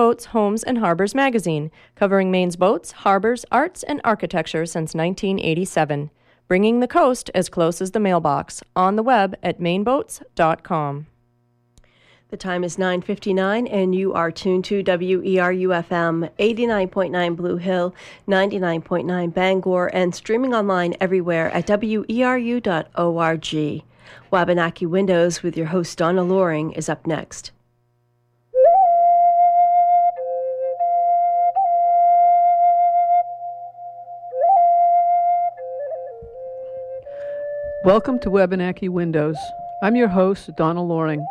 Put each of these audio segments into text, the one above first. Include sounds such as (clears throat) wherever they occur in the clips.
Boats, Homes, and Harbors magazine, covering Maine's boats, harbors, arts, and architecture since 1987. Bringing the coast as close as the mailbox. On the web at maineboats.com. The time is 9:59 and you are tuned to WERU FM 89.9 Blue Hill, 99.9 Bangor and streaming online everywhere at weru.org. Wabanaki Windows with your host Donna Loring is up next. Welcome to Wabanaki Windows. I'm your host, Donna Loring.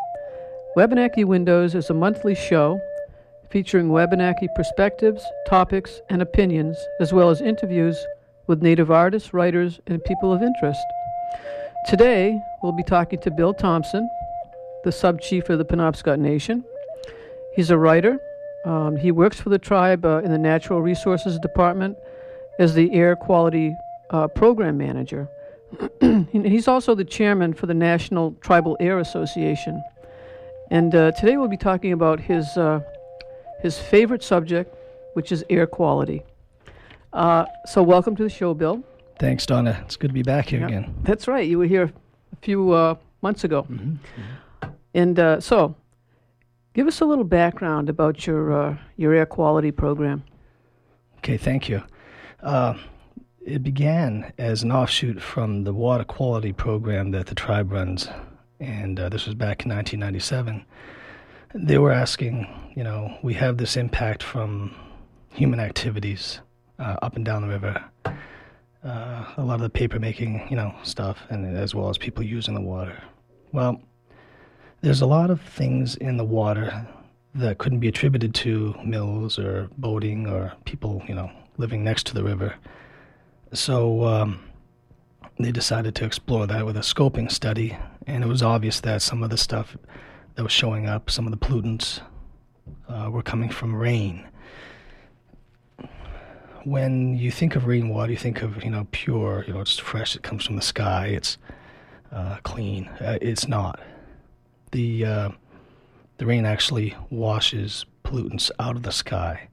Wabanaki Windows is a monthly show featuring Wabanaki perspectives, topics, and opinions, as well as interviews with Native artists, writers, and people of interest. Today, we'll be talking to Bill Thompson, the sub chief of the Penobscot Nation. He's a writer. Um, he works for the tribe uh, in the Natural Resources Department as the Air Quality uh, Program Manager. (clears throat) He's also the chairman for the National Tribal Air Association. And uh, today we'll be talking about his, uh, his favorite subject, which is air quality. Uh, so, welcome to the show, Bill. Thanks, Donna. It's good to be back here yeah, again. That's right. You were here a few uh, months ago. Mm-hmm. Mm-hmm. And uh, so, give us a little background about your, uh, your air quality program. Okay, thank you. It began as an offshoot from the water quality program that the tribe runs and uh, this was back in 1997. They were asking, you know, we have this impact from human activities uh, up and down the river, uh, a lot of the paper making, you know, stuff, and as well as people using the water. Well, there's a lot of things in the water that couldn't be attributed to mills or boating or people, you know, living next to the river. So um, they decided to explore that with a scoping study, and it was obvious that some of the stuff that was showing up, some of the pollutants, uh, were coming from rain. When you think of rainwater, you think of you know pure, you know it's fresh. It comes from the sky. It's uh, clean. Uh, it's not. The uh, the rain actually washes pollutants out of the sky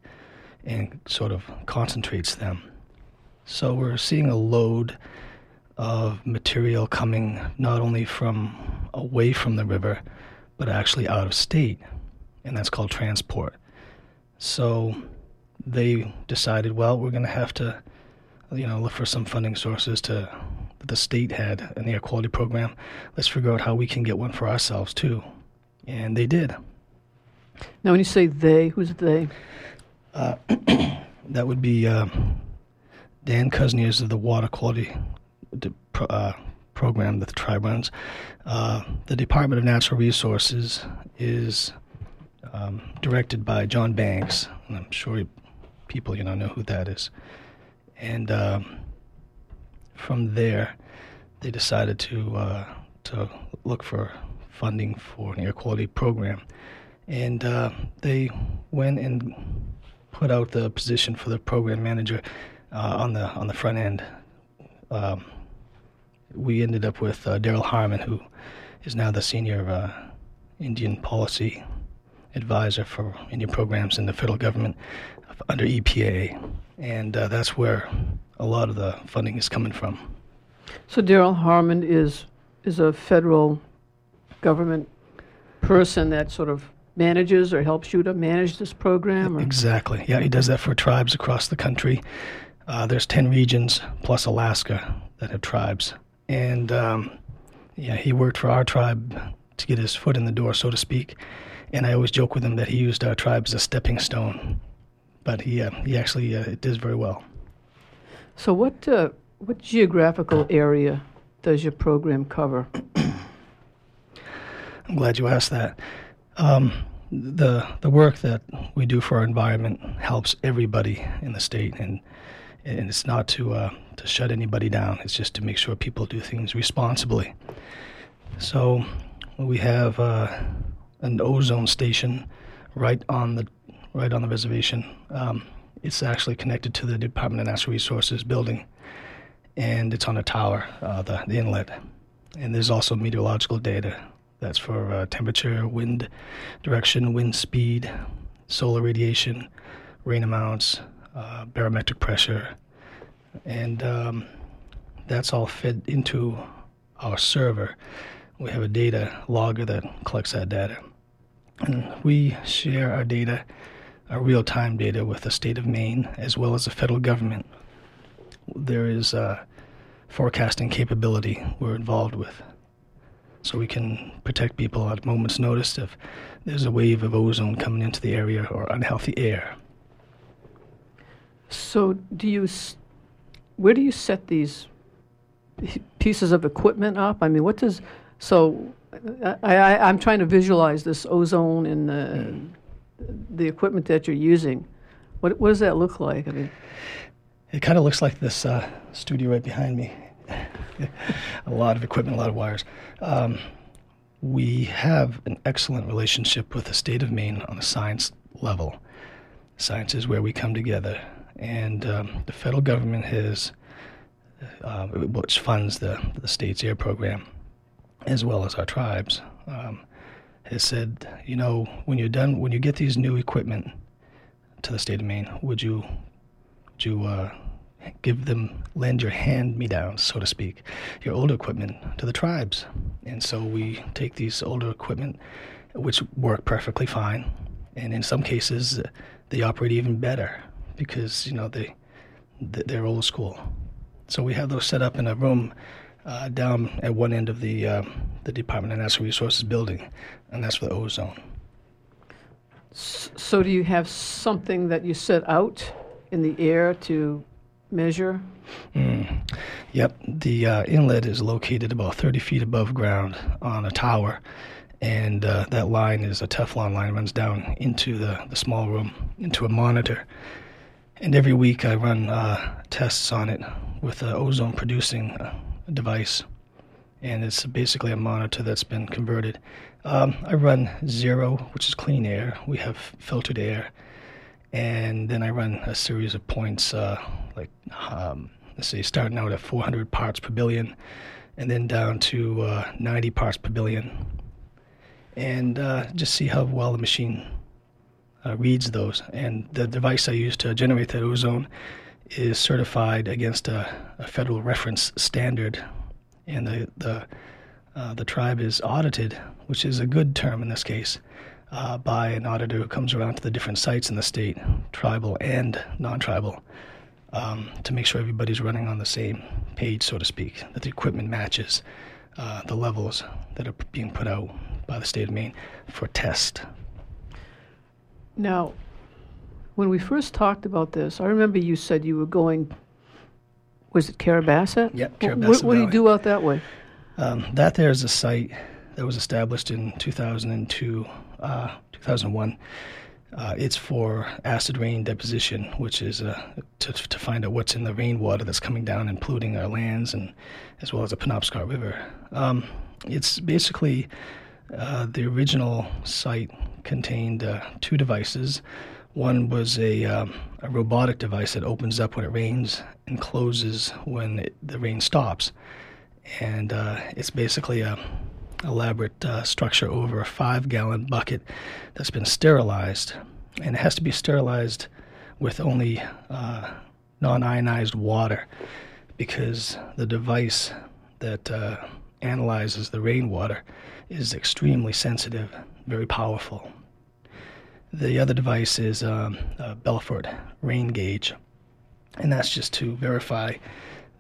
and sort of concentrates them. So we're seeing a load of material coming not only from away from the river, but actually out of state, and that's called transport. So they decided, well, we're going to have to, you know, look for some funding sources to that the state had in the air quality program. Let's figure out how we can get one for ourselves too, and they did. Now, when you say they, who's they? Uh, (clears throat) that would be uh, Dan Kusnierz of the Water Quality uh, program that the tribe runs. Uh, the Department of Natural Resources is um, directed by John Banks, and I'm sure people you know know who that is. And um, from there, they decided to uh, to look for funding for an air quality program, and uh, they went and put out the position for the program manager uh, on the on the front end. Um, we ended up with uh, Daryl Harmon, who is now the senior uh, Indian policy advisor for Indian programs in the federal government under EPA, and uh, that's where a lot of the funding is coming from. So Daryl Harmon is is a federal government person that sort of manages or helps you to manage this program? Or? Exactly. Yeah, he does that for tribes across the country. Uh, there's 10 regions plus Alaska that have tribes and um, yeah, he worked for our tribe to get his foot in the door, so to speak. And I always joke with him that he used our tribe as a stepping stone, but he uh, he actually uh, does very well. So, what uh, what geographical area does your program cover? I'm glad you asked that. Um, the the work that we do for our environment helps everybody in the state, and and it's not to uh, to shut anybody down. It's just to make sure people do things responsibly. So we have uh, an ozone station right on the right on the reservation. Um, it's actually connected to the Department of Natural Resources building, and it's on a tower, uh, the, the inlet. And there's also meteorological data that's for uh, temperature, wind direction, wind speed, solar radiation, rain amounts, uh, barometric pressure, and um, that's all fed into our server. We have a data logger that collects that data. And we share our data, our real time data, with the state of Maine as well as the federal government. There is a forecasting capability we're involved with. So we can protect people at moment's notice if there's a wave of ozone coming into the area or unhealthy air. So, do you, where do you set these pieces of equipment up? I mean, what does, so I, I, I'm trying to visualize this ozone and the, the equipment that you're using. What, what does that look like? I mean, it kind of looks like this uh, studio right behind me. (laughs) a lot of equipment, a lot of wires. Um, we have an excellent relationship with the state of Maine on a science level. Science is where we come together, and um, the federal government has, uh, which funds the the state's air program, as well as our tribes, um, has said, you know, when you're done, when you get these new equipment to the state of Maine, would you, would you uh, give them, lend your hand me downs, so to speak, your older equipment to the tribes. And so we take these older equipment, which work perfectly fine, and in some cases they operate even better because you know they they're old school. So we have those set up in a room uh, down at one end of the uh, the Department of Natural Resources building, and that's for the ozone. So, do you have something that you set out in the air to measure? Mm. Yep. The uh, inlet is located about 30 feet above ground on a tower, and uh, that line is a Teflon line, runs down into the, the small room, into a monitor. And every week I run uh, tests on it with an ozone producing uh, device. And it's basically a monitor that's been converted. Um, I run zero, which is clean air. We have filtered air and then I run a series of points, uh, like um, let's say starting out at 400 parts per billion, and then down to uh, 90 parts per billion, and uh, just see how well the machine uh, reads those. And the device I use to generate that ozone is certified against a, a federal reference standard, and the the uh, the tribe is audited, which is a good term in this case uh, by an auditor who comes around to the different sites in the state, tribal and non tribal, um, to make sure everybody's running on the same page, so to speak, that the equipment matches uh, the levels that are being put out by the state of Maine for test. Now, when we first talked about this, I remember you said you were going. Was it Carrabassett? Yeah, Carrabassett. What, what do you do out that way? Um, that there is a site that was established in 2002 uh, 2001. Uh, it's for acid rain deposition, which is uh, to, to find out what's in the rainwater that's coming down and polluting our lands, and as well as the Penobscot River. Um, it's basically uh, the original site contained uh, two devices. One was a, um, a, robotic device that opens up when it rains and closes when it, the rain stops, and uh, it's basically a elaborate uh, structure over a five gallon bucket that's been sterilized. And it has to be sterilized with only uh, non ionized water because the device that uh, analyzes the rainwater is extremely sensitive, very powerful. The other device is um, a Belfort rain gauge, and that's just to verify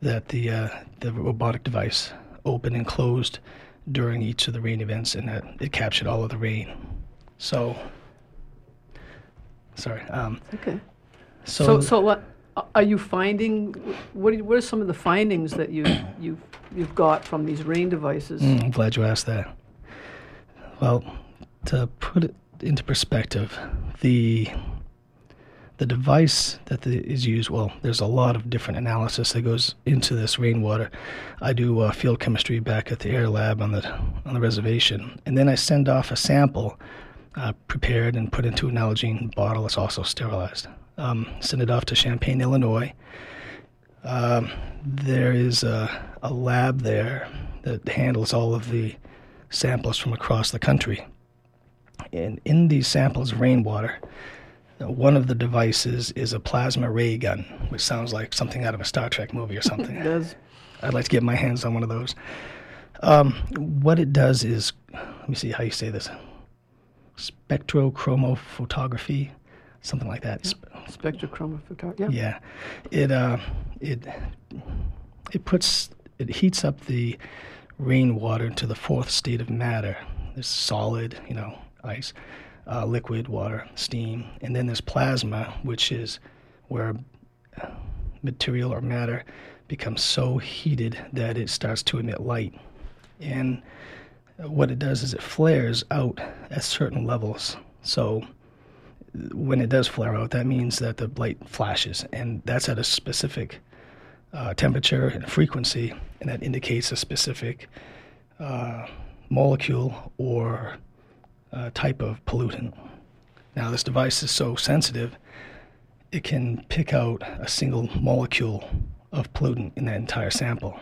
that the uh, the robotic device opened and closed during each of the rain events, and it, it captured all of the rain. So, sorry. Um, okay. So, so, so what are you finding? What are, what are some of the findings that you you you've got from these rain devices? Mm, I'm glad you asked that. Well, to put it into perspective, the the device that is used, well, there's a lot of different analysis that goes into this rainwater. I do uh, field chemistry back at the air lab on the on the reservation, and then I send off a sample uh, prepared and put into an Nalgene bottle. It's also sterilized. Um, send it off to Champaign, Illinois. Um, there is a, a lab there that handles all of the samples from across the country. And in these samples of rainwater, One of the devices is a plasma ray gun, which sounds like something out of a Star Trek movie or (laughs) something. It does. I'd like to get my hands on one of those. Um, what it does is, let me see how you say this spectrochromophotography, something like that. Sp- Spectrochromophotography. Yeah. yeah, it uh, it it puts it heats up the rainwater to the fourth state of matter. There's solid, you know, ice, uh, liquid, water, steam, and then there's plasma, which is where uh, material or matter becomes so heated that it starts to emit light. And what it does is it flares out at certain levels. So when it does flare out, that means that the light flashes, and that's at a specific uh, temperature and frequency, and that indicates a specific uh, molecule or uh, type of pollutant. Now, this device is so sensitive, it can pick out a single molecule of pollutant in that entire sample,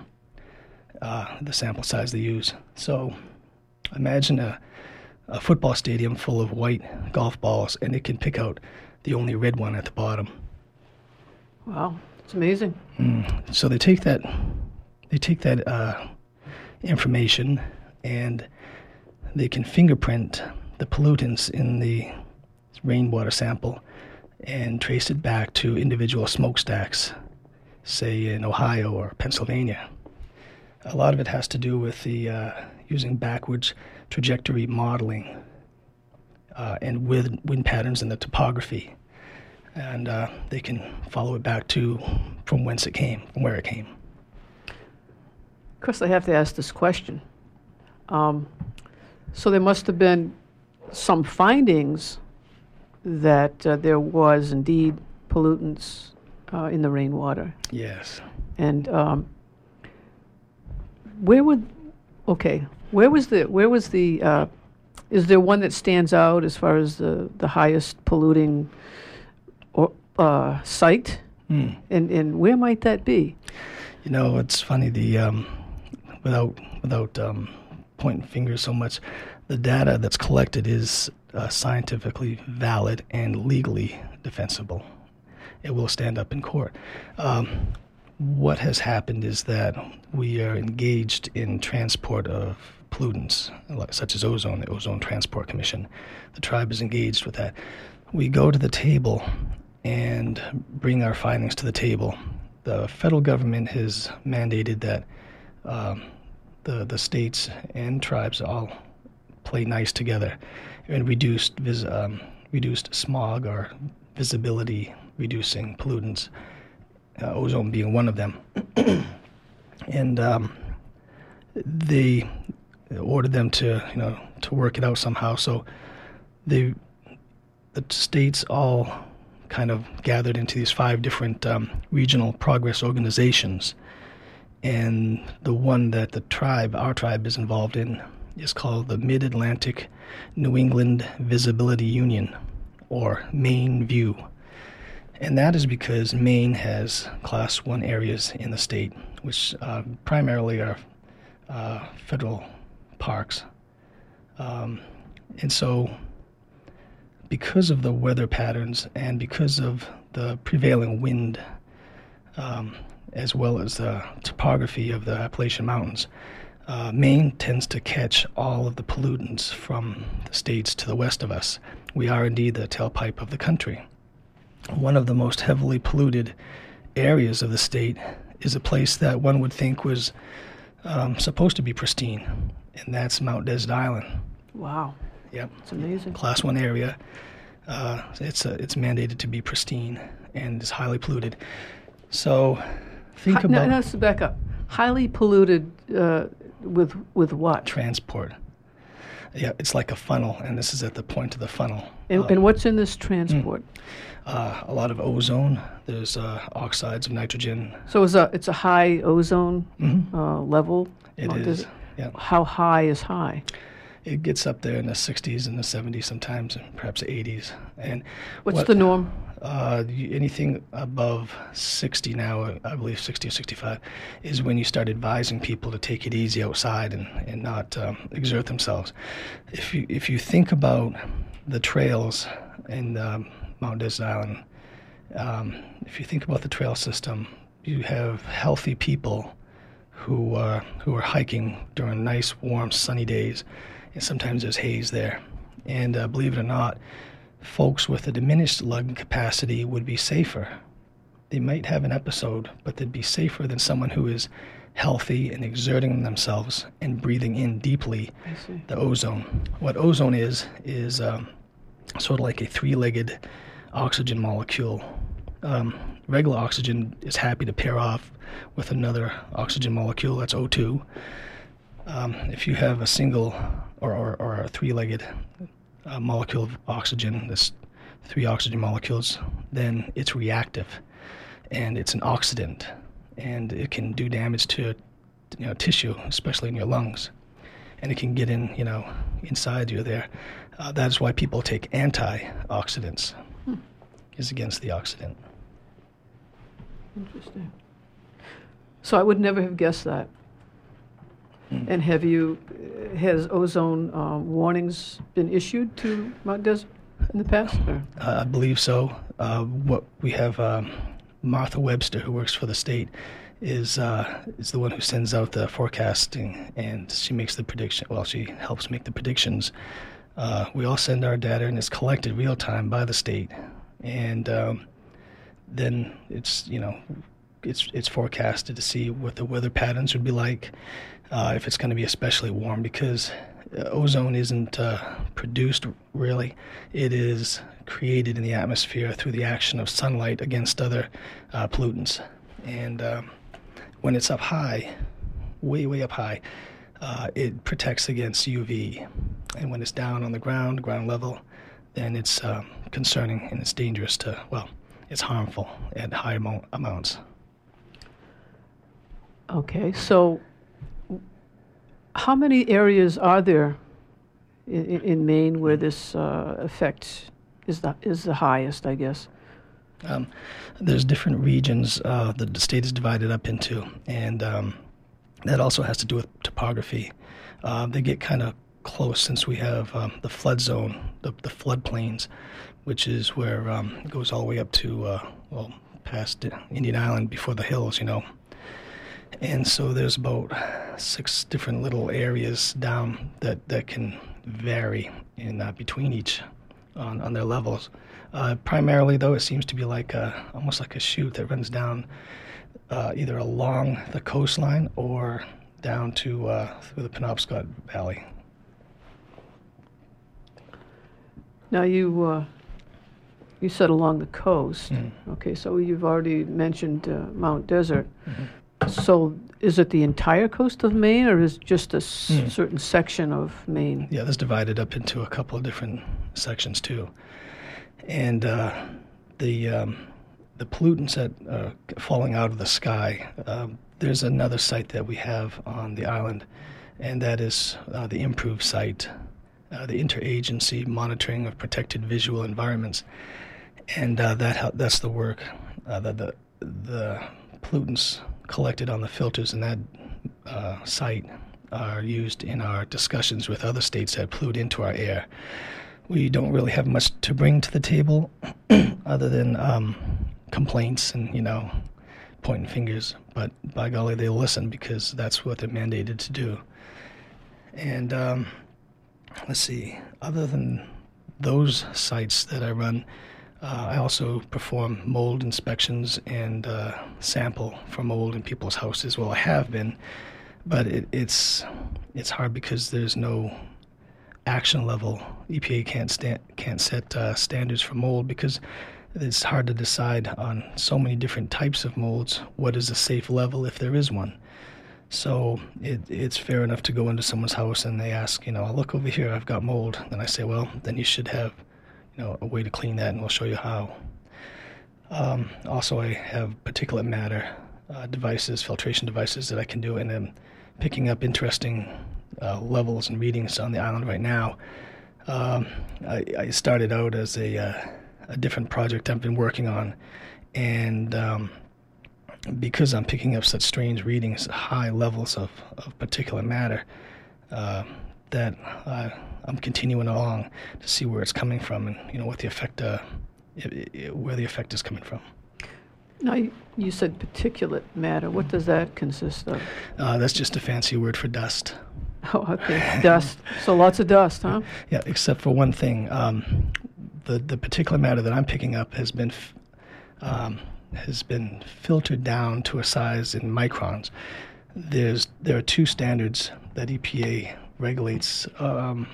uh, the sample size they use. So, imagine a a football stadium full of white golf balls, and it can pick out the only red one at the bottom. Wow. It's amazing. So they take that, they take that uh, information, and they can fingerprint the pollutants in the rainwater sample, and trace it back to individual smokestacks, say in Ohio or Pennsylvania. A lot of it has to do with the uh, using backwards trajectory modeling uh, and with wind patterns and the topography, and uh, they can follow it back to from whence it came, from where it came. Of course, I have to ask this question. Um, so there must have been some findings that uh, there was indeed pollutants uh, in the rainwater, Yes. and um, where would okay where was the where was the uh, is there one that stands out as far as the the highest polluting or, uh, site, Hmm. and and where might that be? You know, it's funny. The um, without without um, pointing fingers so much, the data that's collected is uh, scientifically valid and legally defensible. It will stand up in court. Um, what has happened is that we are engaged in transport of pollutants, such as ozone, the Ozone Transport Commission. The tribe is engaged with that. We go to the table and bring our findings to the table. The federal government has mandated that um, the the states and tribes all play nice together and reduced vis- um, reduced smog or visibility reducing pollutants, uh, ozone being one of them. (clears throat) and um, they ordered them to you know to work it out somehow. So they the states all kind of gathered into these five different um, regional progress organizations. And the one that the tribe, our tribe, is involved in is called the Mid Atlantic New England Visibility Union, or MANE-VU. And that is because Maine has class one areas in the state, which uh, primarily are uh, federal parks. Um, and so because of the weather patterns and because of the prevailing wind, um, as well as the topography of the Appalachian Mountains, uh, Maine tends to catch all of the pollutants from the states to the west of us. We are indeed the tailpipe of the country. One of the most heavily polluted areas of the state is a place that one would think was um, supposed to be pristine, and that's Mount Desert Island. Wow, Yep it's amazing. class one area. Uh, it's uh it's mandated to be pristine and is highly polluted. So think Hi, no, about no, let's back up. Highly polluted uh, with with what? transport. Yeah, it's like a funnel, and this is at the point of the funnel. And, and what's in this transport? Uh, a lot of ozone. There's uh, oxides of nitrogen. So it's a it's a high ozone uh, level. Mm-hmm. It is. it- Yeah, How high is high? It gets up there in the 60s and the 70s sometimes, and perhaps 80s. And What's what- the norm? Uh, anything above 60 now, I believe 60 or 65, is when you start advising people to take it easy outside and, and not um, exert themselves. If you, if you think about the trails in um, Mount Desert Island. Um, if you think about the trail system, you have healthy people who are who are hiking during nice, warm, sunny days, and sometimes there's haze there. And uh, believe it or not, folks with a diminished lung capacity would be safer. They might have an episode, but they'd be safer than someone who is healthy and exerting themselves and breathing in deeply the ozone. What ozone is, is um, sort of like a three legged oxygen molecule. Um, regular oxygen is happy to pair off with another oxygen molecule, that's O2. Um, if you have a single or, or, or a three legged uh, molecule of oxygen, this three oxygen molecules, then it's reactive and it's an oxidant and it can do damage to you know tissue, especially in your lungs, and it can get in you know inside you there. Uh, that is why people take antioxidants, hmm. is against the oxidant. Interesting. So I would never have guessed that. Hmm. And have you, uh, has ozone uh, warnings been issued to Mount Desert in the past? Uh, I believe so. Uh, what we have um, Martha Webster, who works for the state, is uh, is the one who sends out the forecasting, and she makes the prediction. Well, she helps make the predictions. Uh, we all send our data, and it's collected real time by the state, and um, then it's you know it's it's forecasted to see what the weather patterns would be like, uh, if it's going to be especially warm, because uh, ozone isn't uh, produced really; it is created in the atmosphere through the action of sunlight against other uh, pollutants. And um, when it's up high, way, way up high, uh, it protects against UV. And when it's down on the ground, ground level, then it's um, concerning and it's dangerous to, well, it's harmful at high amount, amounts. Okay, so how many areas are there in, in Maine where this uh, effect is the is the highest, I guess. Um, there's different regions uh, that the state is divided up into, and um, that also has to do with topography. Uh, they get kind of close since we have um, the flood zone, the, the flood plains, which is where um, it goes all the way up to uh, well past Indian Island before the hills, you know. And so there's about six different little areas down that, that can vary in uh, between each on, on their levels. Uh, primarily, though, it seems to be like a, almost like a chute that runs down uh, either along the coastline or down to uh, through the Penobscot Valley. Now you uh, you said along the coast. Mm. Okay, so you've already mentioned uh, Mount Desert. Mm-hmm. So is it the entire coast of Maine, or is it just a s- mm. certain section of Maine? Yeah, that's divided up into a couple of different sections too, and uh, the um, the pollutants that are falling out of the sky. Um, there's another site that we have on the island, and that is uh, the IMPROVE site, uh, the interagency monitoring of protected visual environments, and uh, that that's the work uh, that the the pollutants collected on the filters in that uh, site are used in our discussions with other states that pollute into our air. We don't really have much to bring to the table (clears throat) other than um, complaints and, you know, pointing fingers. But by golly, they listen because that's what they're mandated to do. And um, let's see, other than those sites that I run, uh, I also perform mold inspections and uh, sample for mold in people's houses. Well, I have been, but it, it's it's hard because there's no action level. EPA can't sta- can't set uh, standards for mold because it's hard to decide on so many different types of molds what is a safe level if there is one. So it, it's fair enough to go into someone's house and they ask, you know, look over here, I've got mold. And I say, well, then you should have you know, a way to clean that, and we'll show you how. Um, also, I have particulate matter uh, devices, filtration devices that I can do, and I'm picking up interesting uh, levels and readings on the island right now. Um, I, I, started out as a, uh, a different project I've been working on, and um, because I'm picking up such strange readings, high levels of, of particulate matter, uh, that uh, I'm continuing along to see where it's coming from and you know what the effect uh, i i where the effect is coming from. Now, you- said particulate matter. What does that consist of? Uh, that's just a fancy word for dust. Oh, okay. Dust. So lots of dust, huh? (laughs) Yeah, except for one thing. Um, the the particular matter that I'm picking up has been f- um, has been filtered down to a size in microns. There's there are two standards that EPA regulates. Um,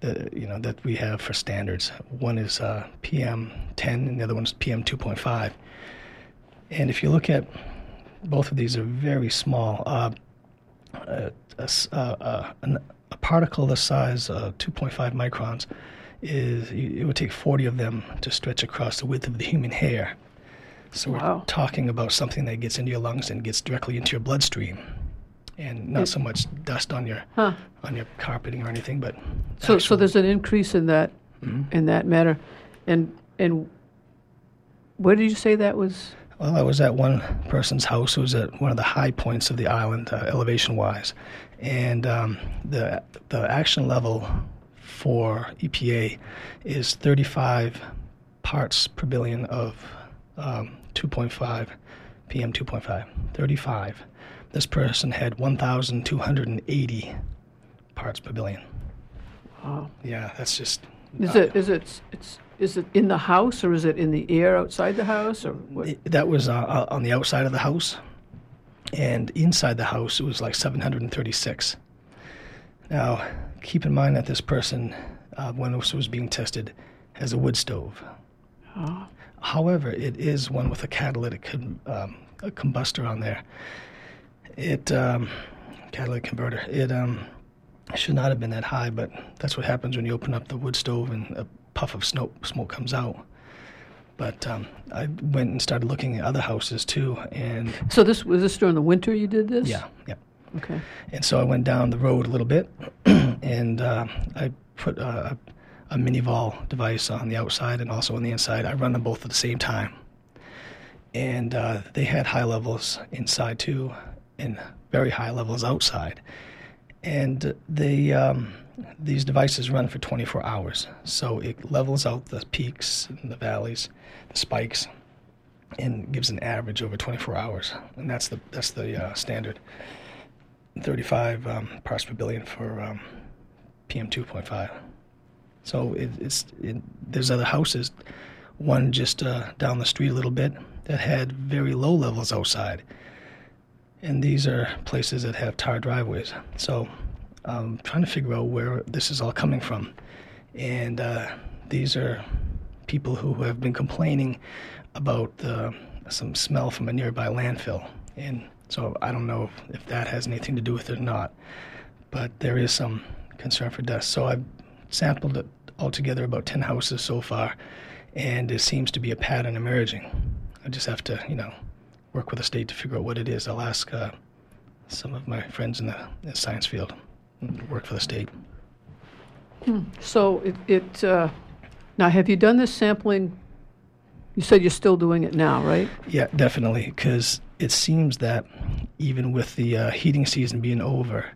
that you know that we have for standards. One is uh, PM 10, and the other one is PM 2.5. And if you look at both of these, are very small. Uh, a, a an- a particle the size of 2.5 microns is it would take 40 of them to stretch across the width of the human hair. So Wow. we're talking about something that gets into your lungs and gets directly into your bloodstream, and not so much dust on your Huh. on your carpeting or anything, but So, so there's an increase in that, in that matter, and and where did you say that was? Well, I was at one person's house who was at one of the high points of the island, uh, elevation-wise, and um, the the action level for EPA is 35 parts per billion of um, 2.5 PM 2.5. 35. This person had 1,280 parts per billion. Wow. Yeah, that's just. Is uh, it is it it's is it in the house or is it in the air outside the house or what? That was uh, uh, on the outside of the house, and inside the house it was like 736. Now, keep in mind that this person, uh, when this was being tested, has a wood stove. Oh. However, it is one with a catalytic um, a combustor on there. It um, catalytic converter. It um, should not have been that high, but that's what happens when you open up the wood stove and a puff of smoke smoke comes out. But um, I went and started looking at other houses too, and So this was this during the winter you did this? yeah, yeah. Okay. And so I went down the road a little bit, (clears throat) and uh, I put a, a MiniVol device on the outside and also on the inside. I run them both at the same time, and uh, they had high levels inside too, and very high levels outside. And they um, these devices run for 24 hours, so it levels out the peaks and the valleys, the spikes, and gives an average over 24 hours, and that's the that's the uh, standard. 35 um, parts per billion for um, PM 2.5. So it, it's it, there's other houses, one just uh, down the street a little bit that had very low levels outside, and these are places that have tar driveways. So I'm trying to figure out where this is all coming from, and uh, these are people who have been complaining about uh, some smell from a nearby landfill, and so I don't know if, if that has anything to do with it or not. But there is some concern for dust. So I've sampled it altogether about 10 houses so far, and there seems to be a pattern emerging. I just have to, you know, work with the state to figure out what it is. I'll ask uh, some of my friends in the, in the science field, work for the state. So it it uh, now have you done this sampling? You said you're still doing it now, right? Yeah, definitely, because it seems that even with the uh, heating season being over,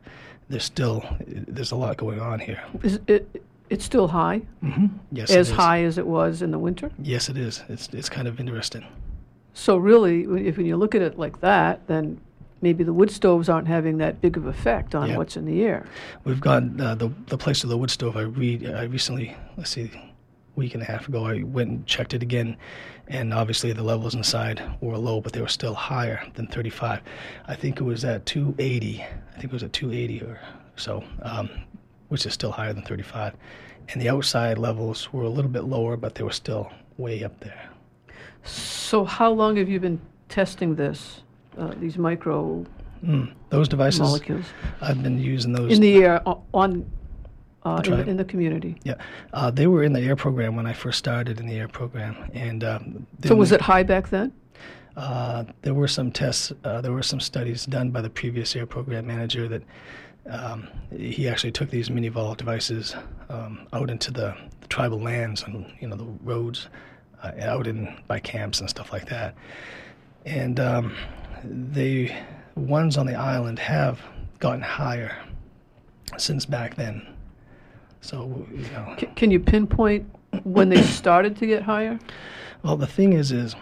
there's still there's a lot going on here. Is it it's still high, hmm Yes, as is. high as it was in the winter? Yes, it is. It's it's kind of interesting. So really, if when you look at it like that, then maybe the wood stoves aren't having that big of effect on Yeah. what's in the air. We've got uh, the the place of the wood stove. I re I recently let's see, week and a half ago. I went and checked it again, and obviously the levels inside were low, but they were still higher than 35. I think it was at 280. I think it was at 280 or so, um, which is still higher than 35. And the outside levels were a little bit lower, but they were still way up there. So how long have you been testing this, uh, these micro Mm. Those devices, molecules I've been using those. in the air on uh, in, the, in the community? yeah, uh, they were in the air program when I first started in the air program, and um, So was it high back then? Uh, there were some tests, uh, there were some studies done by the previous air program manager that um, he actually took these MiniVol devices um, out into the, the tribal lands and you know the roads, uh, out in by camps and stuff like that. And um, the ones on the island have gotten higher since back then. So you know, C- can you pinpoint when they (coughs) started to get higher? Well, the thing is, is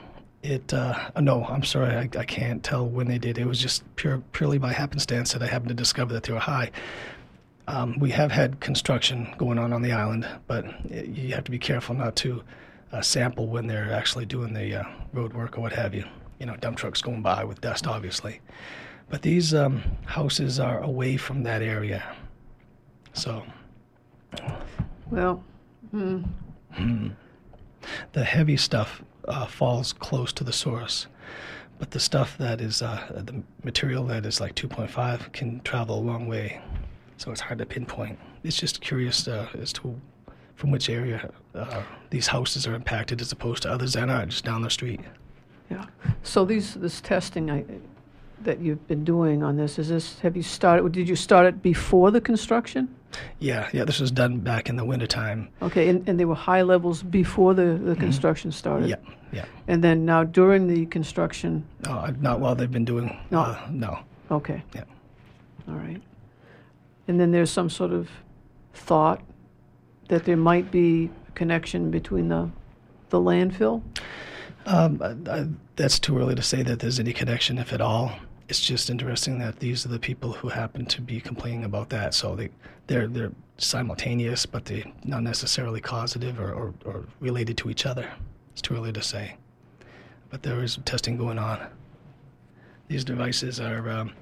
it? Uh, no, I'm sorry, I, I can't tell when they did. It was just pure, purely by happenstance that I happened to discover that they were high. Um, we have had construction going on on the island, but you have to be careful not to uh, sample when they're actually doing the uh, road work or what have you. You know, dump trucks going by with dust, obviously. But these um, houses are away from that area, so. Well, hmm. Hmm. The heavy stuff uh, falls close to the source, but the stuff that is uh, the material that is like 2.5 can travel a long way, so it's hard to pinpoint. It's just curious uh, as to from which area uh, these houses are impacted as opposed to others that aren't just down the street. Yeah. So these this testing I, that you've been doing on this is this have you started? Did you start it before the construction? Yeah, yeah. This was done back in the wintertime. Okay, and, and there were high levels before the, the construction mm-hmm. started. Yeah, yeah. And then now during the construction. Uh, not while they've been doing. No. Uh, no. Okay. Yeah. All right. And then there's some sort of thought that there might be a connection between the the landfill. Um, I, that's too early to say that there's any connection, if at all. It's just interesting that these are the people who happen to be complaining about that. So they they're they're simultaneous, but they're not necessarily causative or, or, or related to each other. It's too early to say. But there is testing going on. These devices are um,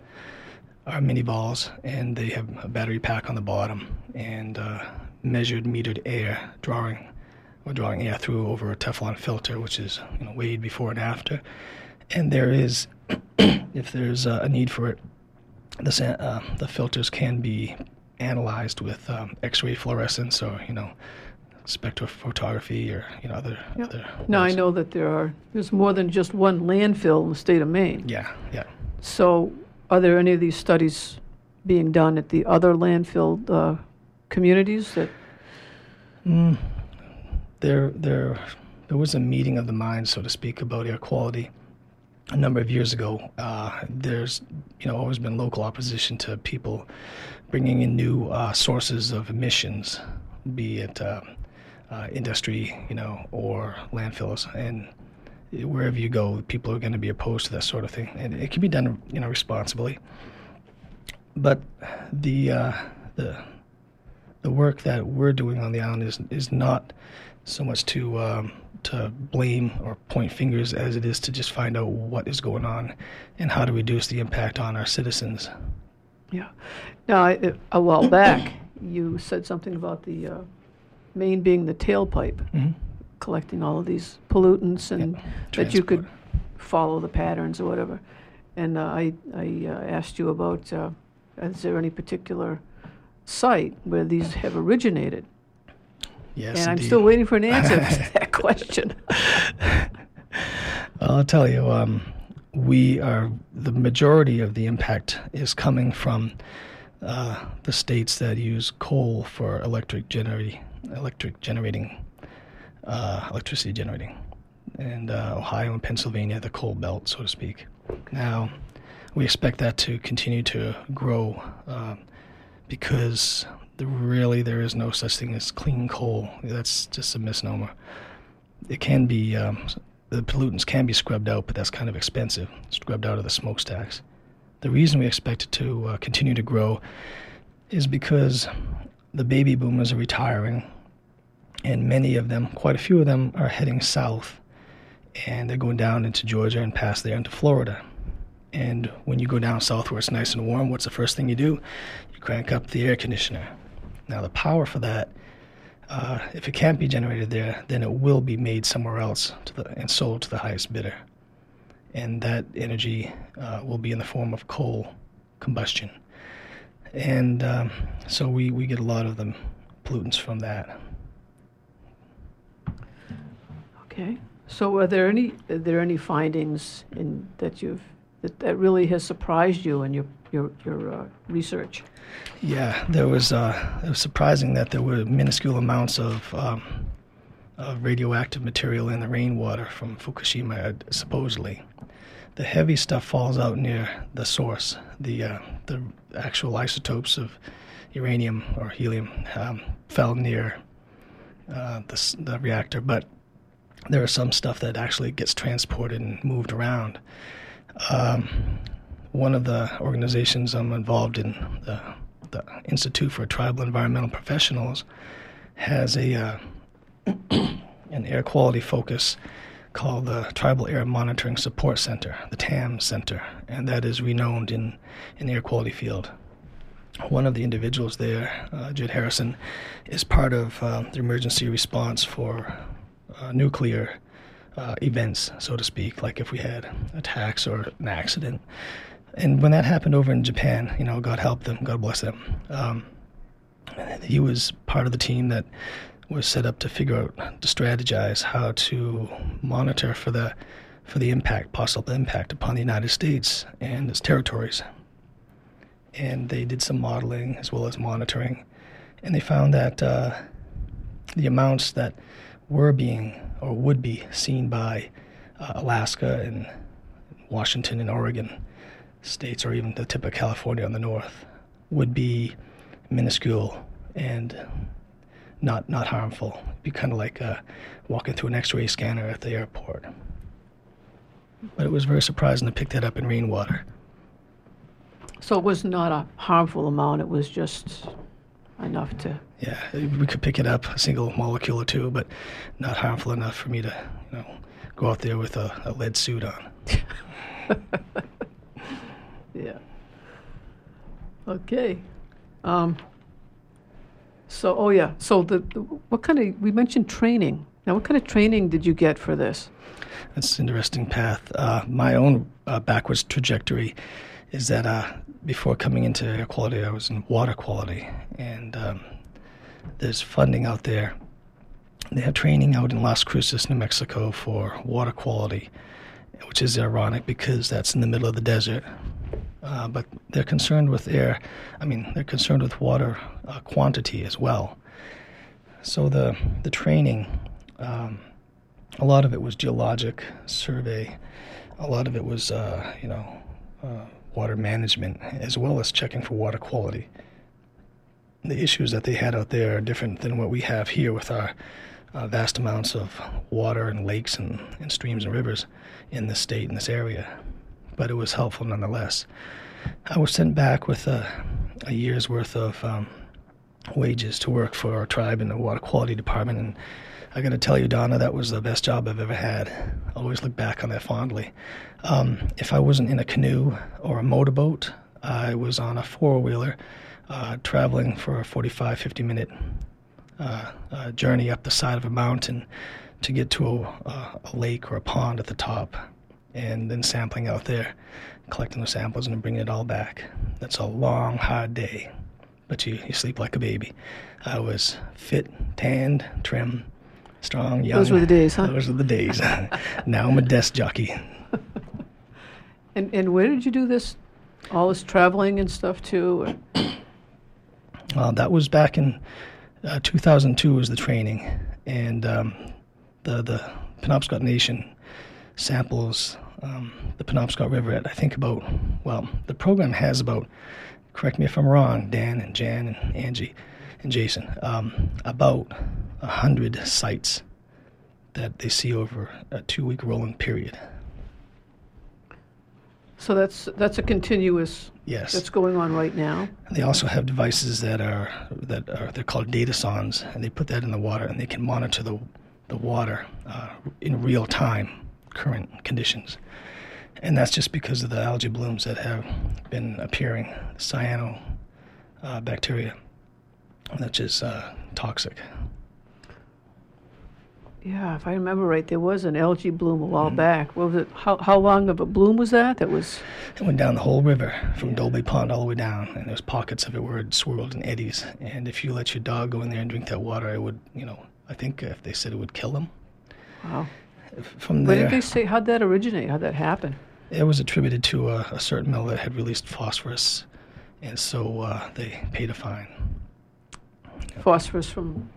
are MiniVols, and they have a battery pack on the bottom and uh, measured metered air drawing we're drawing air through over a Teflon filter, which is you know, weighed before and after. And there is, (clears throat) if there's uh, a need for it, the, uh, the filters can be analyzed with um, X-ray fluorescence or you know spectrophotography or you know other. Yep. other now I know that there are there's more than just one landfill in the state of Maine. Yeah, yeah. So, are there any of these studies being done at the other landfill uh, communities that? Mm, there there there was a meeting of the minds, so to speak, about air quality a number of years ago. Uh, there's you know always been local opposition to people bringing in new uh, sources of emissions, be it uh, uh industry, you know, or landfills, and wherever you go, people are going to be opposed to that sort of thing, and it can be done you know responsibly. But the uh, the the work that we're doing on the island is is not so much to um, to blame or point fingers as it is to just find out what is going on and how to reduce the impact on our citizens. Yeah. Now, I, a while back, you said something about the uh, Maine being the tailpipe, mm-hmm. collecting all of these pollutants, and that you could follow the patterns or whatever. And uh, I, I uh, asked you about uh, is there any particular site where these have originated? Yes, and I'm still waiting for an answer to (laughs) that question. I'll tell you, um, we are the majority of the impact is coming from uh, the states that use coal for electric generating, electric generating, uh, electricity generating, and uh, Ohio and Pennsylvania, the coal belt, so to speak. Now, we expect that to continue to grow uh, because really there is no such thing as clean coal. That's just a misnomer. It can be um, the pollutants can be scrubbed out, but that's kind of expensive, scrubbed out of the smokestacks. The reason we expect it to uh, continue to grow is because the baby boomers are retiring, and many of them, quite a few of them, are heading south, and they're going down into Georgia and past there into Florida. And when you go down south where it's nice and warm, what's the first thing you do? Crank up the air conditioner. Now, the power for that, uh, if it can't be generated there, then it will be made somewhere else the, and sold to the highest bidder. And that energy uh, will be in the form of coal combustion. And um, so we, we get a lot of the pollutants from that. Okay. So are there any are there any findings in that you've that, that really has surprised you in your your your uh, research? Yeah, there was. Uh, it was surprising that there were minuscule amounts of, um, of radioactive material in the rainwater from Fukushima, supposedly. The heavy stuff falls out near the source. The uh, the actual isotopes of uranium or helium um, fell near uh, the, the reactor, but there is some stuff that actually gets transported and moved around. Um, one of the organizations I'm involved in, the, the Institute for Tribal Environmental Professionals, has a uh, (clears throat) an air quality focus called the Tribal Air Monitoring Support Center, the TAM Center, and that is renowned in in the air quality field. One of the individuals there, uh, Jed Harrison, is part of uh, the emergency response for uh, nuclear uh, events, so to speak, like if we had attacks or an accident. And when that happened over in Japan, you know, God help them, God bless them. Um, he was part of the team that was set up to figure out to strategize how to monitor for the for the impact, possible impact upon the United States and its territories. And they did some modeling as well as monitoring, and they found that uh, the amounts that were being or would be seen by uh, Alaska and Washington and Oregon states, or even the tip of California on the north, would be minuscule and not not harmful. It'd be kind of like uh, walking through an X-ray scanner at the airport. But it was very surprising to pick that up in rainwater. So it was not a harmful amount. It was just enough to. Yeah, we could pick it up a single molecule or two, but not harmful enough for me to, you know, go out there with a, a lead suit on. (laughs) yeah. Okay. Um, so, oh yeah. So the, the, what kind of we mentioned training. Now, what kind of training did you get for this? That's an interesting path. Uh, my own uh, backwards trajectory is that uh, before coming into air quality, I was in water quality, and um, there's funding out there. They have training out in Las Cruces, New Mexico, for water quality, which is ironic because that's in the middle of the desert. Uh, but they're concerned with air. I mean, they're concerned with water uh, quantity as well. So the the training, um, a lot of it was geologic survey, a lot of it was uh, you know uh, water management as well as checking for water quality. The issues that they had out there are different than what we have here with our uh, vast amounts of water and lakes and, and streams and rivers in this state in this area but it was helpful nonetheless. I was sent back with a, a year's worth of um, wages to work for our tribe in the water quality department, and I got to tell you, Donna, that was the best job I've ever had. I always look back on that fondly. Um, if I wasn't in a canoe or a motorboat, I was on a four wheeler uh, traveling for a 45, 50 minute uh, uh, journey up the side of a mountain to get to a, a lake or a pond at the top and then sampling out there, collecting the samples and bringing it all back. That's a long, hard day, but you, you sleep like a baby. I was fit, tanned, trim, strong, young. Those were the days, huh? Those were the days. (laughs) now I'm a desk jockey. and and where did you do this? All this traveling and stuff too. Well, that was back in uh, 2002 was the training, and um, the the Penobscot Nation samples um, the Penobscot River at I think about well the program has about correct me if I'm wrong Dan and Jan and Angie and Jason um, about a hundred sites that they see over a two week rolling period. So that's that's a continuous yes that's going on right now. And they also have devices that are that are they're called Datasondes and they put that in the water and they can monitor the the water uh, in real time current conditions. And that's just because of the algae blooms that have been appearing, cyanobacteria, uh, bacteria, which is uh, toxic. Yeah, if I remember right, there was an algae bloom a while mm-hmm. back. What was it? How, how long of a bloom was that? That was. It went down the whole river from yeah. Dolby Pond all the way down, and there's pockets of it where it swirled in eddies. And if you let your dog go in there and drink that water, it would, you know, I think if they said it would kill them. Wow from there. Where did they say? How'd that originate? How'd that happen? It was attributed to a, a certain mill that had released phosphorus, and so uh, they paid a fine. Phosphorus from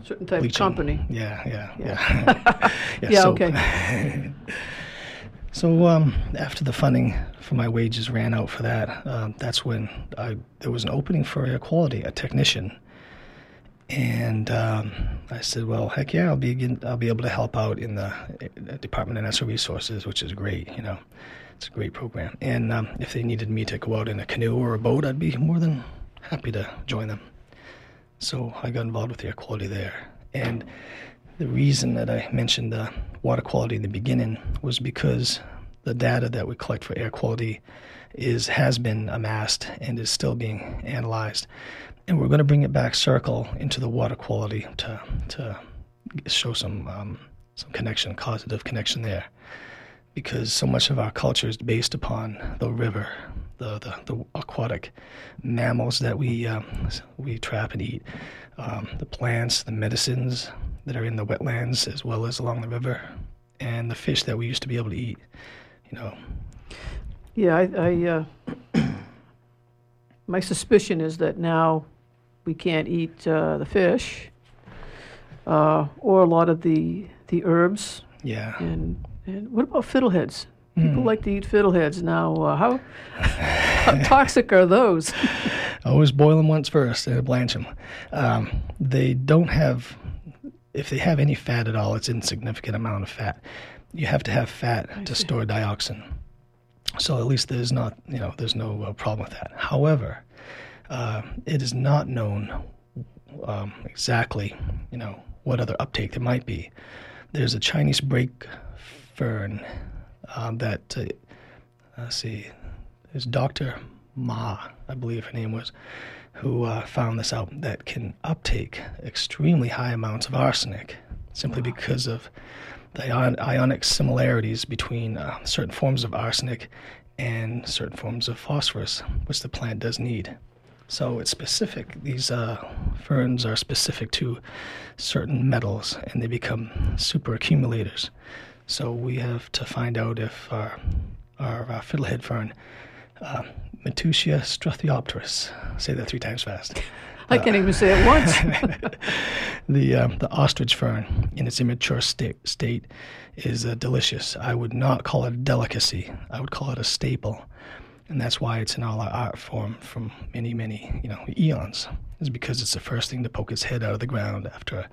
a certain type Bleaching. of company. Yeah, yeah, yeah. Yeah, (laughs) yeah, (laughs) yeah okay. (laughs) so um, after the funding for my wages ran out for that, uh, that's when I, there was an opening for air quality, a technician. And um, I said, "Well, heck yeah, I'll be I'll be able to help out in the uh, Department of Natural Resources, which is great. You know, it's a great program. And um, if they needed me to go out in a canoe or a boat, I'd be more than happy to join them. So I got involved with the air quality there. And the reason that I mentioned the water quality in the beginning was because the data that we collect for air quality is has been amassed and is still being analyzed. And we're going to bring it back circle into the water quality to to show some um, some connection, causative connection there, because so much of our culture is based upon the river, the the, the aquatic mammals that we um, we trap and eat, um, the plants, the medicines that are in the wetlands as well as along the river, and the fish that we used to be able to eat. You know. Yeah, I. I uh, (coughs) my suspicion is that now we can't eat uh, the fish uh, or a lot of the the herbs. Yeah. And and what about fiddleheads? People Mm. like to eat fiddleheads now. Uh, how, how (laughs) toxic are those? Always boil them once first and blanch them. Um, they don't have, if they have any fat at all, it's insignificant amount of fat. You have to have fat to see. store dioxin. So at least there's not, you know, there's no uh, problem with that. However, uh, it is not known um, exactly, you know, what other uptake there might be. There's a Chinese brake fern um, that, uh, let's see, there's Dr. Ma, I believe her name was, who uh, found this out that can uptake extremely high amounts of arsenic simply because of the ion- ionic similarities between uh, certain forms of arsenic and certain forms of phosphorus, which the plant does need. So it's specific. These uh, ferns are specific to certain metals, and they become super accumulators. So we have to find out if our our uh, fiddlehead fern, uh, Matteuccia struthiopteris, say that three times fast. (laughs) I can't even say it once. (laughs) the um, the ostrich fern in its immature state, state is uh, delicious. I would not call it a delicacy. I would call it a staple, and that's why it's in all our art form from many many you know eons. Is because it's the first thing to poke its head out of the ground after an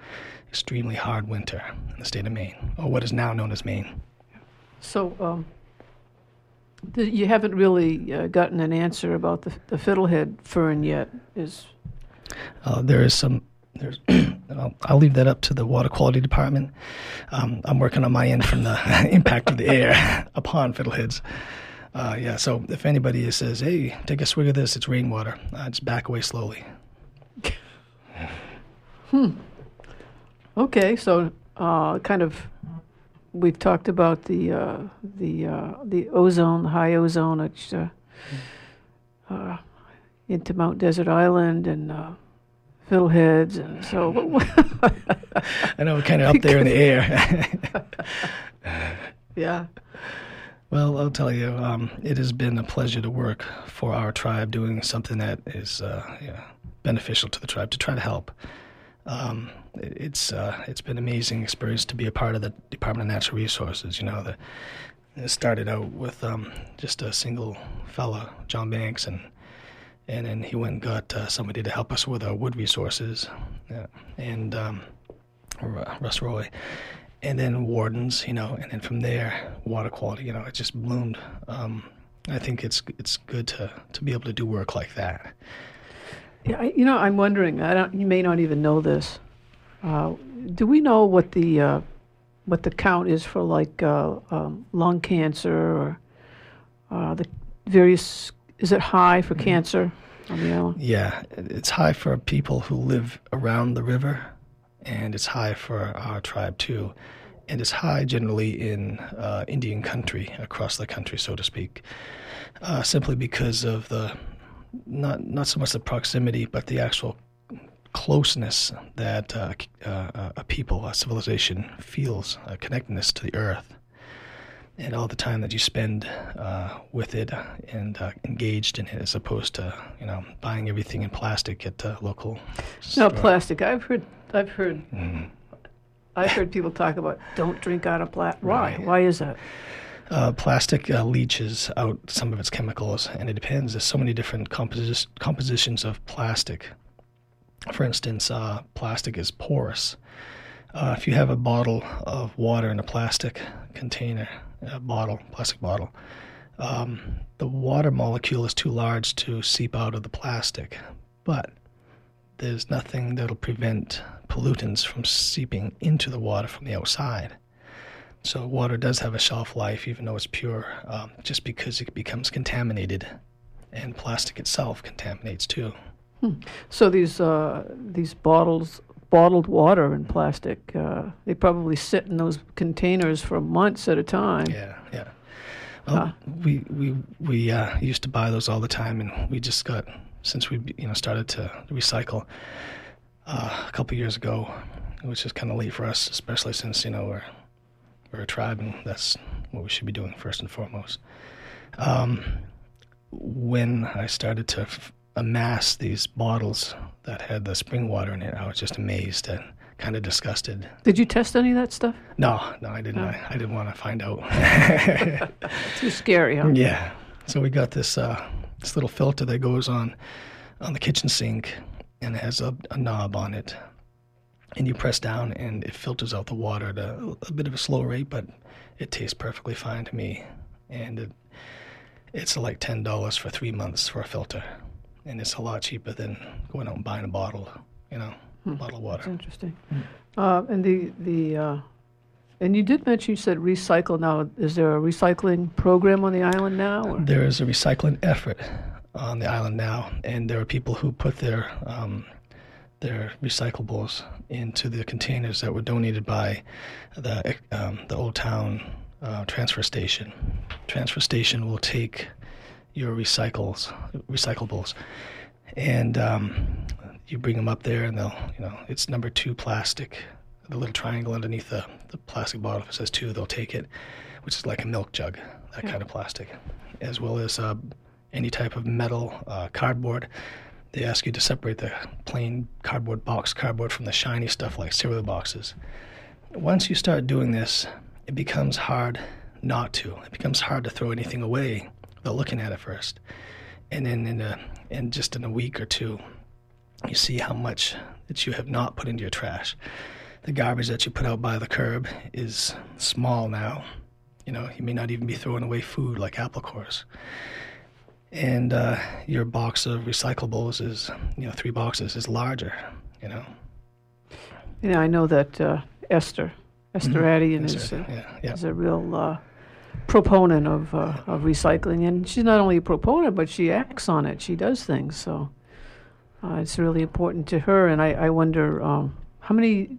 extremely hard winter in the state of Maine, or what is now known as Maine. so um, you haven't really uh, gotten an answer about the, the fiddlehead fern yet. Is Uh, there is some. There's. (clears throat) I'll, I'll leave that up to the water quality department. Um, I'm working on my end from the (laughs) impact of the air (laughs) upon fiddleheads. Uh, yeah. So if anybody says, "Hey, take a swig of this," it's rainwater. Uh, just back away slowly. Hmm. Okay. So uh, kind of we've talked about the uh, the uh, the ozone, the high ozone, which, uh, uh, into Mount Desert Island and uh, fiddleheads, and so. (laughs) I know we're kind of up there in the air. (laughs) yeah. Well, I'll tell you, um, it has been a pleasure to work for our tribe, doing something that is uh, yeah, beneficial to the tribe to try to help. Um, it- it's uh, it's been an amazing experience to be a part of the Department of Natural Resources. You know, the, it started out with um, just a single fella, John Banks, and and then he went and got uh, somebody to help us with our wood resources, yeah, and um, Russ Roy, and then wardens. You know, and then from there, water quality. You know, it just bloomed. Um, I think it's it's good to to be able to do work like that. Yeah, I, you know, I'm wondering. I don't. You may not even know this. Uh, do we know what the uh, what the count is for like uh, um, lung cancer or uh, the various? Is it high for cancer on the island? Yeah, it's high for people who live around the river, and it's high for our tribe too. And it's high generally in uh, Indian country, across the country, so to speak, uh, simply because of the not not so much the proximity, but the actual closeness that uh, uh, a people, a civilization, feels a connectedness to the earth and all the time that you spend uh, with it and uh, engaged in it, as opposed to you know buying everything in plastic at the local. No store. plastic. I've heard. I've heard. Mhm. I've heard people talk about don't drink out of plastic. Why? Right. Why is that? Uh, plastic uh, leaches out some of its chemicals, and it depends. There's so many different composi- compositions of plastic For instance, uh, plastic is porous. Uh, if you have a bottle of water in a plastic container, a bottle, plastic bottle, um, the water molecule is too large to seep out of the plastic, but there's nothing that'll prevent pollutants from seeping into the water from the outside. So water does have a shelf life, even though it's pure, um, just because it becomes contaminated, and plastic itself contaminates too. Hmm. So these uh, these bottles, bottled water in plastic, uh, they probably sit in those containers for months at a time. Yeah, yeah. Well, huh. we we we uh, used to buy those all the time, and we just got since we you know started to recycle uh, a couple years ago, which is kind of late for us, especially since you know we're we're a tribe, and that's what we should be doing first and foremost. Um, when I started to f- amass these bottles that had the spring water in it, I was just amazed and kind of disgusted. Did you test any of that stuff? No, no, I didn't. No. I, I, didn't want to find out. (laughs) Too scary, huh? (laughs) Yeah. So we got this uh, this little filter that goes on on the kitchen sink, and has a, a knob on it and you press down and it filters out the water at a, a, bit of a slow rate, but it tastes perfectly fine to me. And it, it's like ten dollars for three months for a filter, and it's a lot cheaper than going out and buying a bottle, you know, hmm. bottle of water. That's interesting. Hmm. Uh, and the the uh, and you did mention you said recycle. Now, is there a recycling program on the island now? Or? There is a recycling effort on the island now, and there are people who put their um, their recyclables into the containers that were donated by the um, the Old Town uh, transfer station. Transfer station will take your recycles recyclables, and um, you bring them up there, and they'll you know it's number two plastic. The little triangle underneath the, the plastic bottle If it says two. They'll take it, which is like a milk jug, that kind of plastic, as well as uh, any type of metal, uh, cardboard they ask you to separate the plain cardboard box cardboard from the shiny stuff like cereal boxes. Once you start doing this, it becomes hard not to. It becomes hard to throw anything away without looking at it first. And then in a in just in a week or two, you see how much that you have not put into your trash. The garbage that you put out by the curb is small now. You know, you may not even be throwing away food like apple cores and uh, your box of recyclables is you know three boxes is larger you know yeah i know that uh, esther esther mm-hmm. Attean is, uh, yeah, yeah. is a real uh, proponent of, uh, of recycling and she's not only a proponent but she acts on it she does things so uh, it's really important to her and i, I wonder um, how many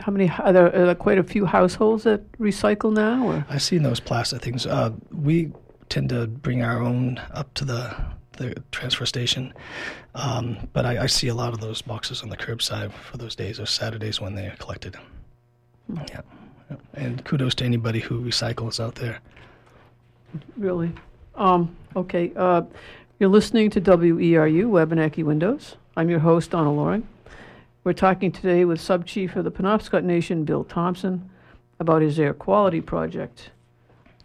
how many are there, are there, quite a few households that recycle now or? i've seen those plastic things we tend to bring our own up to the the transfer station. Um, but I, I, see a lot of those boxes on the curbside for those days or Saturdays when they are collected. Yeah. And kudos to anybody who recycles out there. Really? Um, okay. Uh, you're listening to WERU, Wabanaki Windows. I'm your host, Donna Loring. We're talking today with Sub Chief of the Penobscot Nation, Bill Thompson, about his air quality project.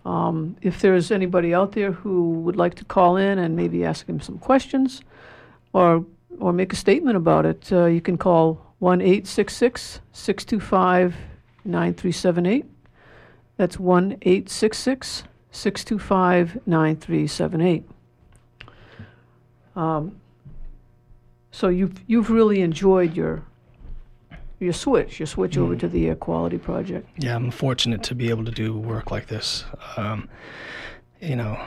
Um, if there's anybody out there who would like to call in and maybe ask him some questions or, or make a statement about it, uh, you can call 1 866 625 9378. That's 1 866 625 9378. So you've, you've really enjoyed your you switch. your switch mm. over to the air quality project. Yeah, I'm fortunate to be able to do work like this. Um, you know,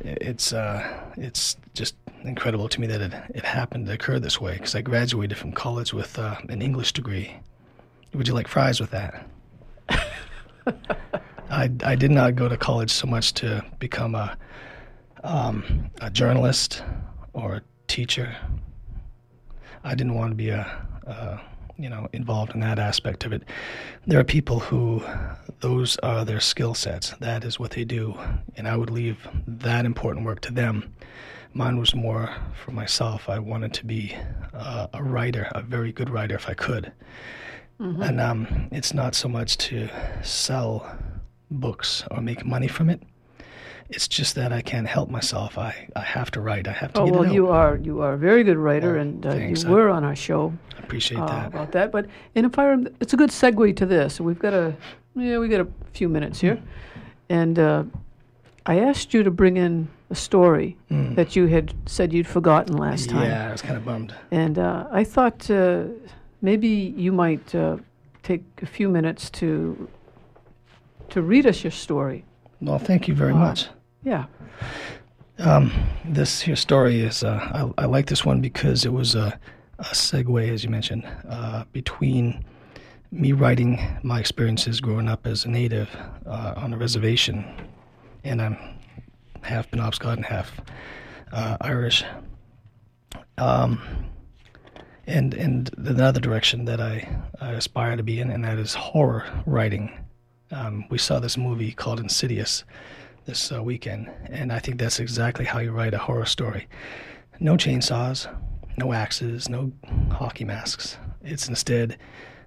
it's uh, it's just incredible to me that it, it happened to occur this way because I graduated from college with uh, an English degree. Would you like fries with that? (laughs) I, I did not go to college so much to become a, um, a journalist or a teacher. I didn't want to be a, a you know involved in that aspect of it. There are people who those are their skill sets. That is what they do, and I would leave that important work to them. Mine was more for myself. I wanted to be uh, a writer, a very good writer if I could. Mm-hmm. And um, it's not so much to sell books or make money from it. It's just that I can't help myself. I, I have to write. I have to Oh well, you are you are a very good writer, Oh, and uh, you I- were on our show I appreciate uh, that. about that. But in a fire, it's a good segue to this. We've got a yeah, we got a few minutes here, and uh, I asked you to bring in a story that you had said you'd forgotten last time. Yeah, I was kind of bummed. And uh, I thought uh, maybe you might uh, take a few minutes to to read us your story. Well, thank you very Uh, much. Yeah. Um, this here story is, uh, I, I like this one because it was a, a segue, as you mentioned, uh, between me writing my experiences growing up as a native uh, on a reservation, and I'm half Penobscot and half uh, Irish. Um, and and another direction that I, I aspire to be in, and that is horror writing. Um, we saw this movie called Insidious this uh, weekend, and I think that's exactly how you write a horror story. No chainsaws, no axes, no hockey masks. It's instead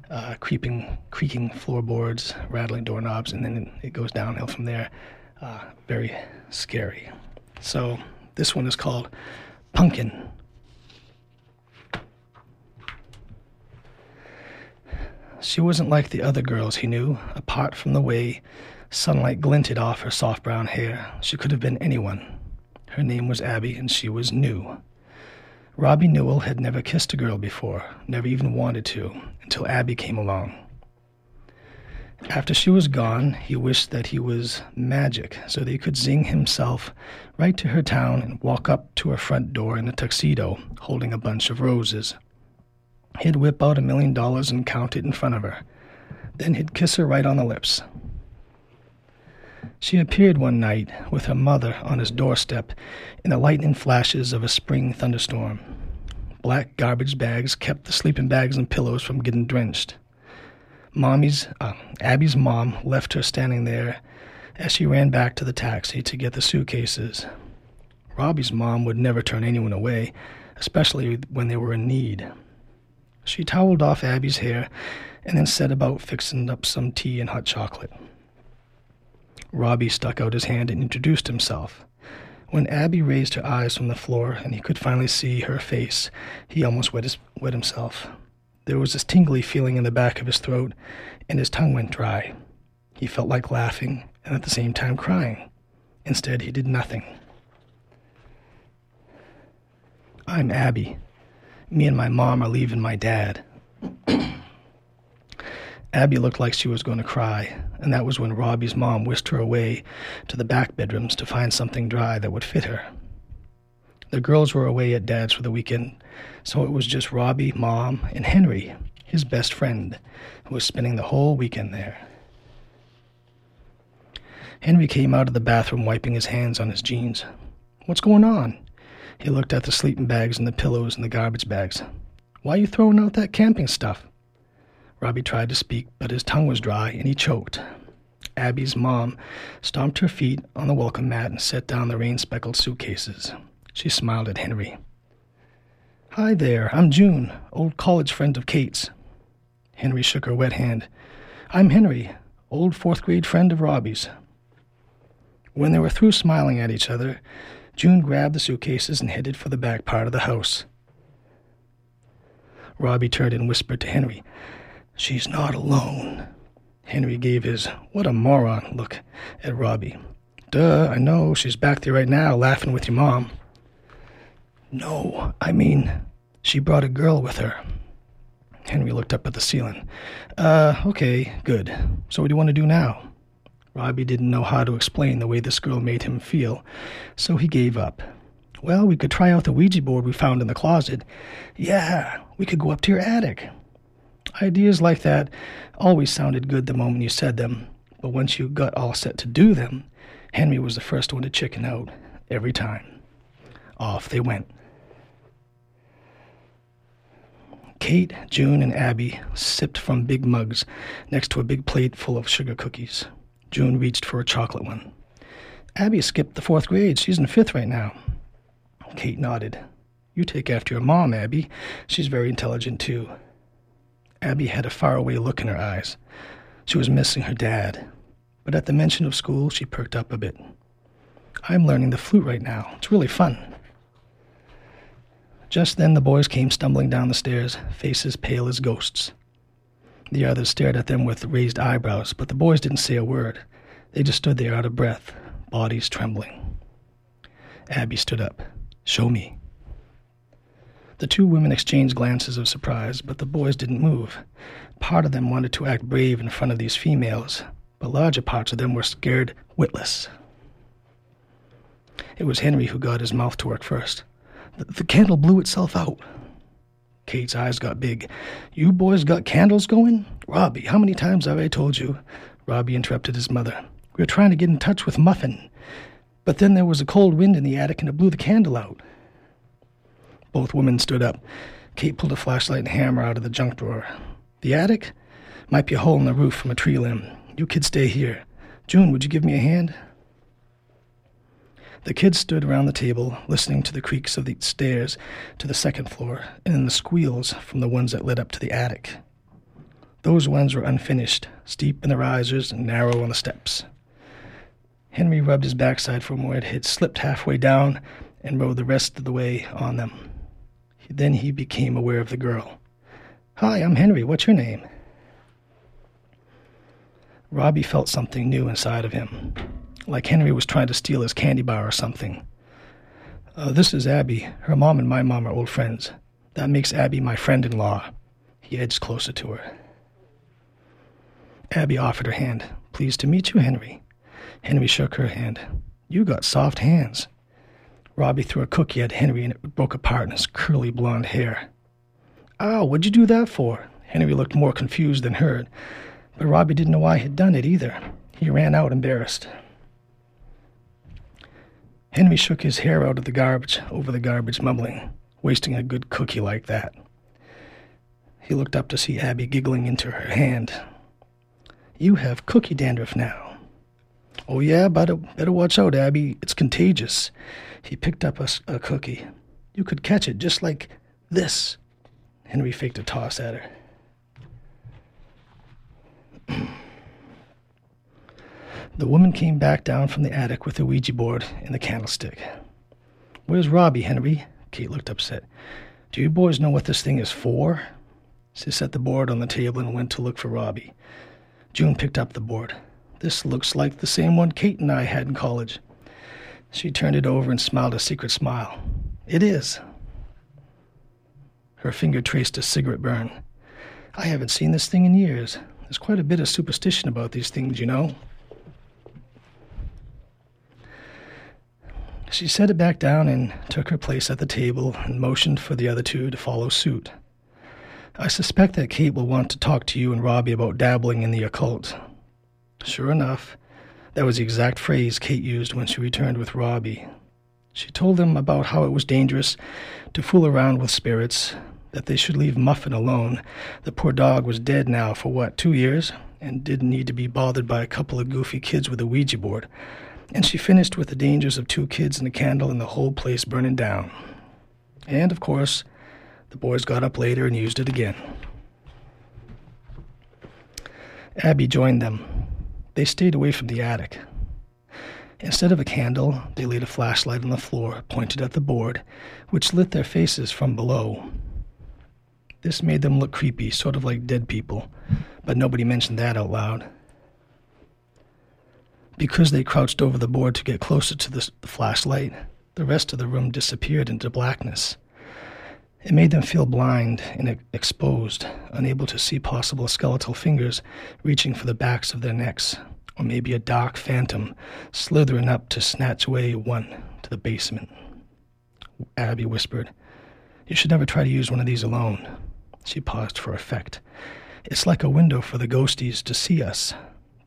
uh, creeping, creaking floorboards, rattling doorknobs, and then it goes downhill from there. Uh, very scary. So this one is called Pumpkin. She wasn't like the other girls he knew, apart from the way sunlight glinted off her soft brown hair. She could have been anyone. Her name was Abby, and she was new. Robbie Newell had never kissed a girl before, never even wanted to, until Abby came along. After she was gone, he wished that he was magic, so that he could zing himself right to her town and walk up to her front door in a tuxedo, holding a bunch of roses. He'd whip out a million dollars and count it in front of her. Then he'd kiss her right on the lips. She appeared one night with her mother on his doorstep in the lightning flashes of a spring thunderstorm. Black garbage bags kept the sleeping bags and pillows from getting drenched. Mommy's, uh, Abby's mom left her standing there as she ran back to the taxi to get the suitcases. Robbie's mom would never turn anyone away, especially when they were in need. She toweled off Abby's hair and then set about fixing up some tea and hot chocolate. Robbie stuck out his hand and introduced himself. When Abby raised her eyes from the floor and he could finally see her face, he almost wet, his, wet himself. There was this tingly feeling in the back of his throat, and his tongue went dry. He felt like laughing and at the same time crying. Instead, he did nothing. I'm Abby. Me and my mom are leaving my dad. (clears throat) Abby looked like she was going to cry, and that was when Robbie's mom whisked her away to the back bedrooms to find something dry that would fit her. The girls were away at Dad's for the weekend, so it was just Robbie, Mom, and Henry, his best friend, who was spending the whole weekend there. Henry came out of the bathroom wiping his hands on his jeans. What's going on? He looked at the sleeping bags and the pillows and the garbage bags. Why are you throwing out that camping stuff? Robbie tried to speak, but his tongue was dry and he choked. Abby's mom stomped her feet on the welcome mat and set down the rain speckled suitcases. She smiled at Henry. Hi there, I'm June, old college friend of Kate's. Henry shook her wet hand. I'm Henry, old fourth grade friend of Robbie's. When they were through smiling at each other, June grabbed the suitcases and headed for the back part of the house. Robbie turned and whispered to Henry, She's not alone. Henry gave his what a moron look at Robbie. Duh, I know. She's back there right now laughing with your mom. No, I mean, she brought a girl with her. Henry looked up at the ceiling. Uh, okay, good. So what do you want to do now? Robbie didn't know how to explain the way this girl made him feel, so he gave up. Well, we could try out the Ouija board we found in the closet. Yeah, we could go up to your attic. Ideas like that always sounded good the moment you said them, but once you got all set to do them, Henry was the first one to chicken out, every time. Off they went. Kate, June, and Abby sipped from big mugs next to a big plate full of sugar cookies. June reached for a chocolate one. Abby skipped the fourth grade. She's in fifth right now. Kate nodded. You take after your mom, Abby. She's very intelligent, too. Abby had a faraway look in her eyes. She was missing her dad. But at the mention of school, she perked up a bit. I'm learning the flute right now. It's really fun. Just then the boys came stumbling down the stairs, faces pale as ghosts. The others stared at them with raised eyebrows, but the boys didn't say a word. They just stood there out of breath, bodies trembling. Abby stood up. Show me. The two women exchanged glances of surprise, but the boys didn't move. Part of them wanted to act brave in front of these females, but larger parts of them were scared witless. It was Henry who got his mouth to work first. The, the candle blew itself out. Kate's eyes got big. You boys got candles going? Robbie, how many times have I told you? Robbie interrupted his mother. We were trying to get in touch with Muffin. But then there was a cold wind in the attic and it blew the candle out. Both women stood up. Kate pulled a flashlight and hammer out of the junk drawer. The attic? Might be a hole in the roof from a tree limb. You kids stay here. June, would you give me a hand? The kids stood around the table, listening to the creaks of the stairs to the second floor and the squeals from the ones that led up to the attic. Those ones were unfinished, steep in the risers and narrow on the steps. Henry rubbed his backside from where it had slipped halfway down and rode the rest of the way on them. Then he became aware of the girl. Hi, I'm Henry. What's your name? Robbie felt something new inside of him, like Henry was trying to steal his candy bar or something. Uh, this is Abby. Her mom and my mom are old friends. That makes Abby my friend in law. He edged closer to her. Abby offered her hand. Pleased to meet you, Henry. Henry shook her hand. You got soft hands. Robbie threw a cookie at Henry and it broke apart in his curly blonde hair. Ow, what'd you do that for? Henry looked more confused than hurt, but Robbie didn't know why he'd done it either. He ran out embarrassed. Henry shook his hair out of the garbage, over the garbage, mumbling, wasting a good cookie like that. He looked up to see Abby giggling into her hand. You have cookie dandruff now. Oh, yeah, better, better watch out, Abby. It's contagious. He picked up a, a cookie. You could catch it just like this. Henry faked a toss at her. the woman came back down from the attic with the Ouija board and the candlestick. Where's Robbie, Henry? Kate looked upset. Do you boys know what this thing is for? She set the board on the table and went to look for Robbie. June picked up the board. This looks like the same one Kate and I had in college. She turned it over and smiled a secret smile. It is. Her finger traced a cigarette burn. I haven't seen this thing in years. There's quite a bit of superstition about these things, you know. She set it back down and took her place at the table and motioned for the other two to follow suit. I suspect that Kate will want to talk to you and Robbie about dabbling in the occult. Sure enough, that was the exact phrase Kate used when she returned with Robbie. She told them about how it was dangerous to fool around with spirits, that they should leave Muffin alone. The poor dog was dead now for what, two years, and didn't need to be bothered by a couple of goofy kids with a Ouija board. And she finished with the dangers of two kids and a candle and the whole place burning down. And, of course, the boys got up later and used it again. Abby joined them. They stayed away from the attic. Instead of a candle, they laid a flashlight on the floor, pointed at the board, which lit their faces from below. This made them look creepy, sort of like dead people, but nobody mentioned that out loud. Because they crouched over the board to get closer to the flashlight, the rest of the room disappeared into blackness. It made them feel blind and exposed, unable to see possible skeletal fingers reaching for the backs of their necks, or maybe a dark phantom slithering up to snatch away one to the basement. Abby whispered, You should never try to use one of these alone. She paused for effect. It's like a window for the ghosties to see us.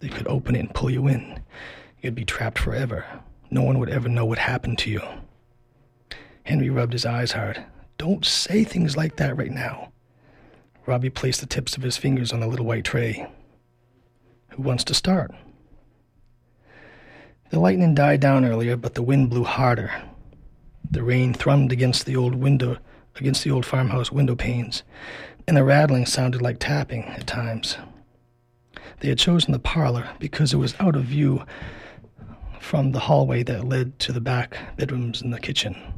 They could open it and pull you in. You'd be trapped forever. No one would ever know what happened to you. Henry rubbed his eyes hard. Don't say things like that right now. Robbie placed the tips of his fingers on the little white tray. Who wants to start? The lightning died down earlier, but the wind blew harder. The rain thrummed against the old window, against the old farmhouse window panes, and the rattling sounded like tapping at times. They had chosen the parlor because it was out of view from the hallway that led to the back bedrooms and the kitchen.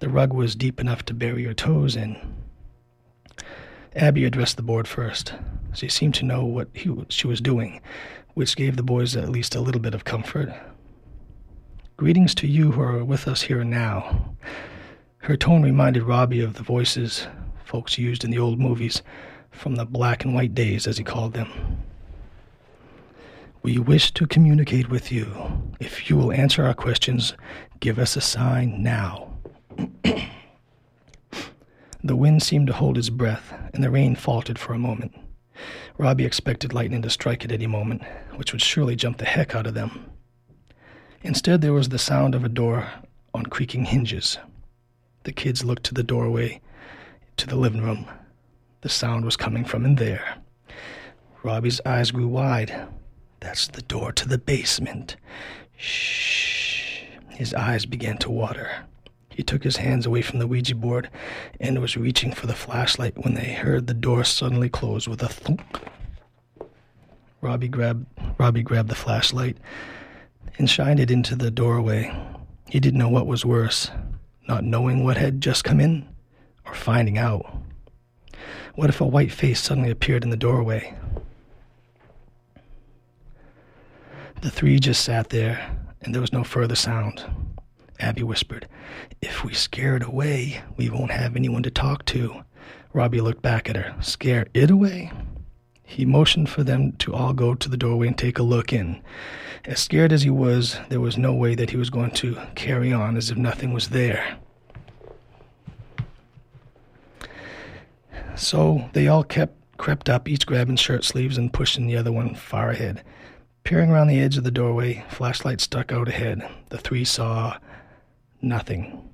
The rug was deep enough to bury your toes in. Abby addressed the board first. She seemed to know what he, she was doing, which gave the boys at least a little bit of comfort. Greetings to you who are with us here now. Her tone reminded Robbie of the voices folks used in the old movies from the black and white days, as he called them. We wish to communicate with you. If you will answer our questions, give us a sign now. (coughs) the wind seemed to hold its breath, and the rain faltered for a moment. Robbie expected lightning to strike at any moment, which would surely jump the heck out of them. Instead, there was the sound of a door on creaking hinges. The kids looked to the doorway to the living room. The sound was coming from in there. Robbie's eyes grew wide. That's the door to the basement. Shh. His eyes began to water. He took his hands away from the Ouija board and was reaching for the flashlight when they heard the door suddenly close with a thunk. Robbie grabbed Robbie grabbed the flashlight and shined it into the doorway. He didn't know what was worse, not knowing what had just come in or finding out. What if a white face suddenly appeared in the doorway? The three just sat there, and there was no further sound. Abby whispered, If we scare it away, we won't have anyone to talk to. Robbie looked back at her. Scare it away? He motioned for them to all go to the doorway and take a look in. As scared as he was, there was no way that he was going to carry on as if nothing was there. So they all kept crept up, each grabbing shirt sleeves and pushing the other one far ahead. Peering around the edge of the doorway, flashlight stuck out ahead. The three saw nothing.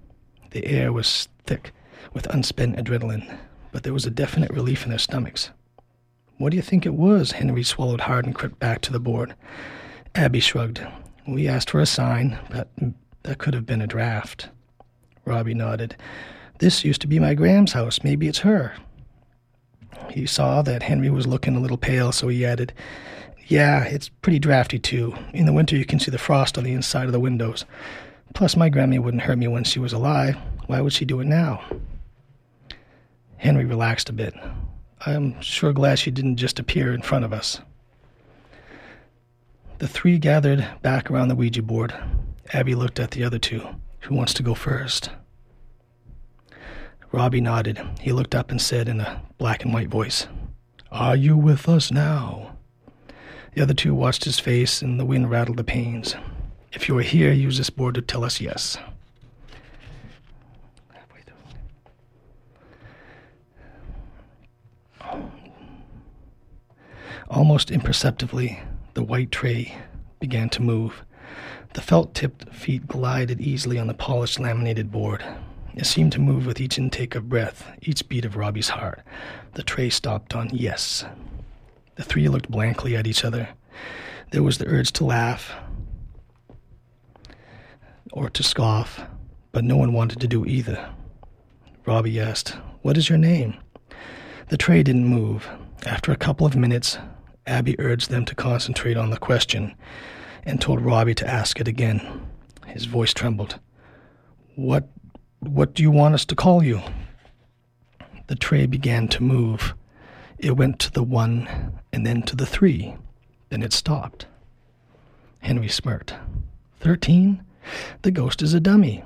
The air was thick with unspent adrenaline, but there was a definite relief in their stomachs. What do you think it was? Henry swallowed hard and crept back to the board. Abby shrugged. We asked for a sign, but that could have been a draft. Robbie nodded. This used to be my Gram's house. Maybe it's her. He saw that Henry was looking a little pale, so he added, Yeah, it's pretty drafty too. In the winter, you can see the frost on the inside of the windows. Plus, my Grammy wouldn't hurt me when she was alive. Why would she do it now? Henry relaxed a bit. I'm sure glad she didn't just appear in front of us. The three gathered back around the Ouija board. Abby looked at the other two. Who wants to go first? Robbie nodded. He looked up and said in a black and white voice, Are you with us now? The other two watched his face, and the wind rattled the panes. If you are here, use this board to tell us yes. Almost imperceptibly, the white tray began to move. The felt tipped feet glided easily on the polished laminated board. It seemed to move with each intake of breath, each beat of Robbie's heart. The tray stopped on yes. The three looked blankly at each other. There was the urge to laugh or to scoff, but no one wanted to do either. Robbie asked, What is your name? The tray didn't move. After a couple of minutes, Abby urged them to concentrate on the question and told Robbie to ask it again. His voice trembled. What what do you want us to call you? The tray began to move. It went to the one and then to the three. Then it stopped. Henry smirked. Thirteen? The ghost is a dummy.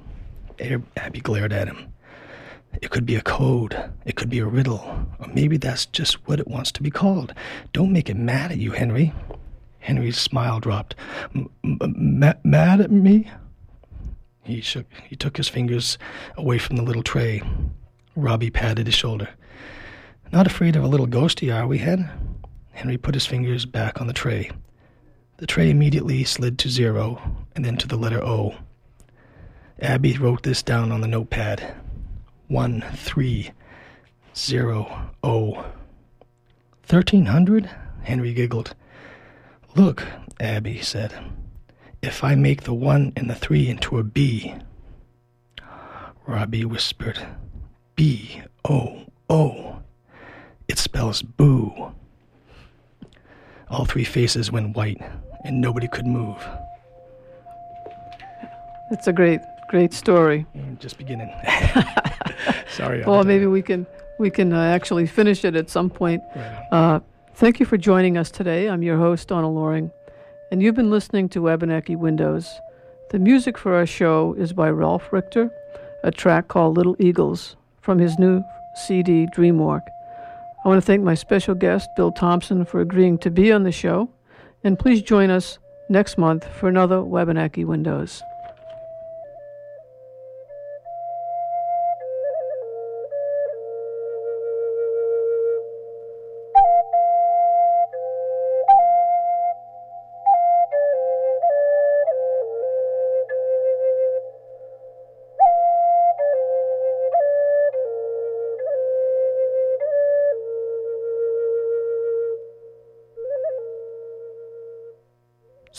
Abby glared at him. It could be a code. It could be a riddle. Or maybe that's just what it wants to be called. Don't make it mad at you, Henry. Henry's smile dropped. Mad at me? He shook. He took his fingers away from the little tray. Robbie patted his shoulder. Not afraid of a little ghosty, are we, Hen? Henry put his fingers back on the tray. The tray immediately slid to zero and then to the letter O. Abby wrote this down on the notepad. One, three, zero, O. Thirteen hundred? Henry giggled. Look, Abby said if I make the one and the three into a B. Robbie whispered, B O O. It spells boo. All three faces went white, and nobody could move. It's a great, great story. Mm, Just beginning. (laughs) Sorry. Well, maybe we can we can uh, actually finish it at some point. Right Uh, thank you for joining us today. I'm your host, Donna Loring, and you've been listening to Wabanaki Windows. The music for our show is by Ralph Richter, a track called Little Eagles from his new CD, Dreamwalk. I want to thank my special guest, Bill Thompson, for agreeing to be on the show, and please join us next month for another Wabanaki Windows.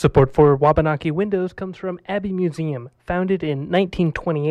Support for Wabanaki Windows comes from Abbe Museum, founded in 1928.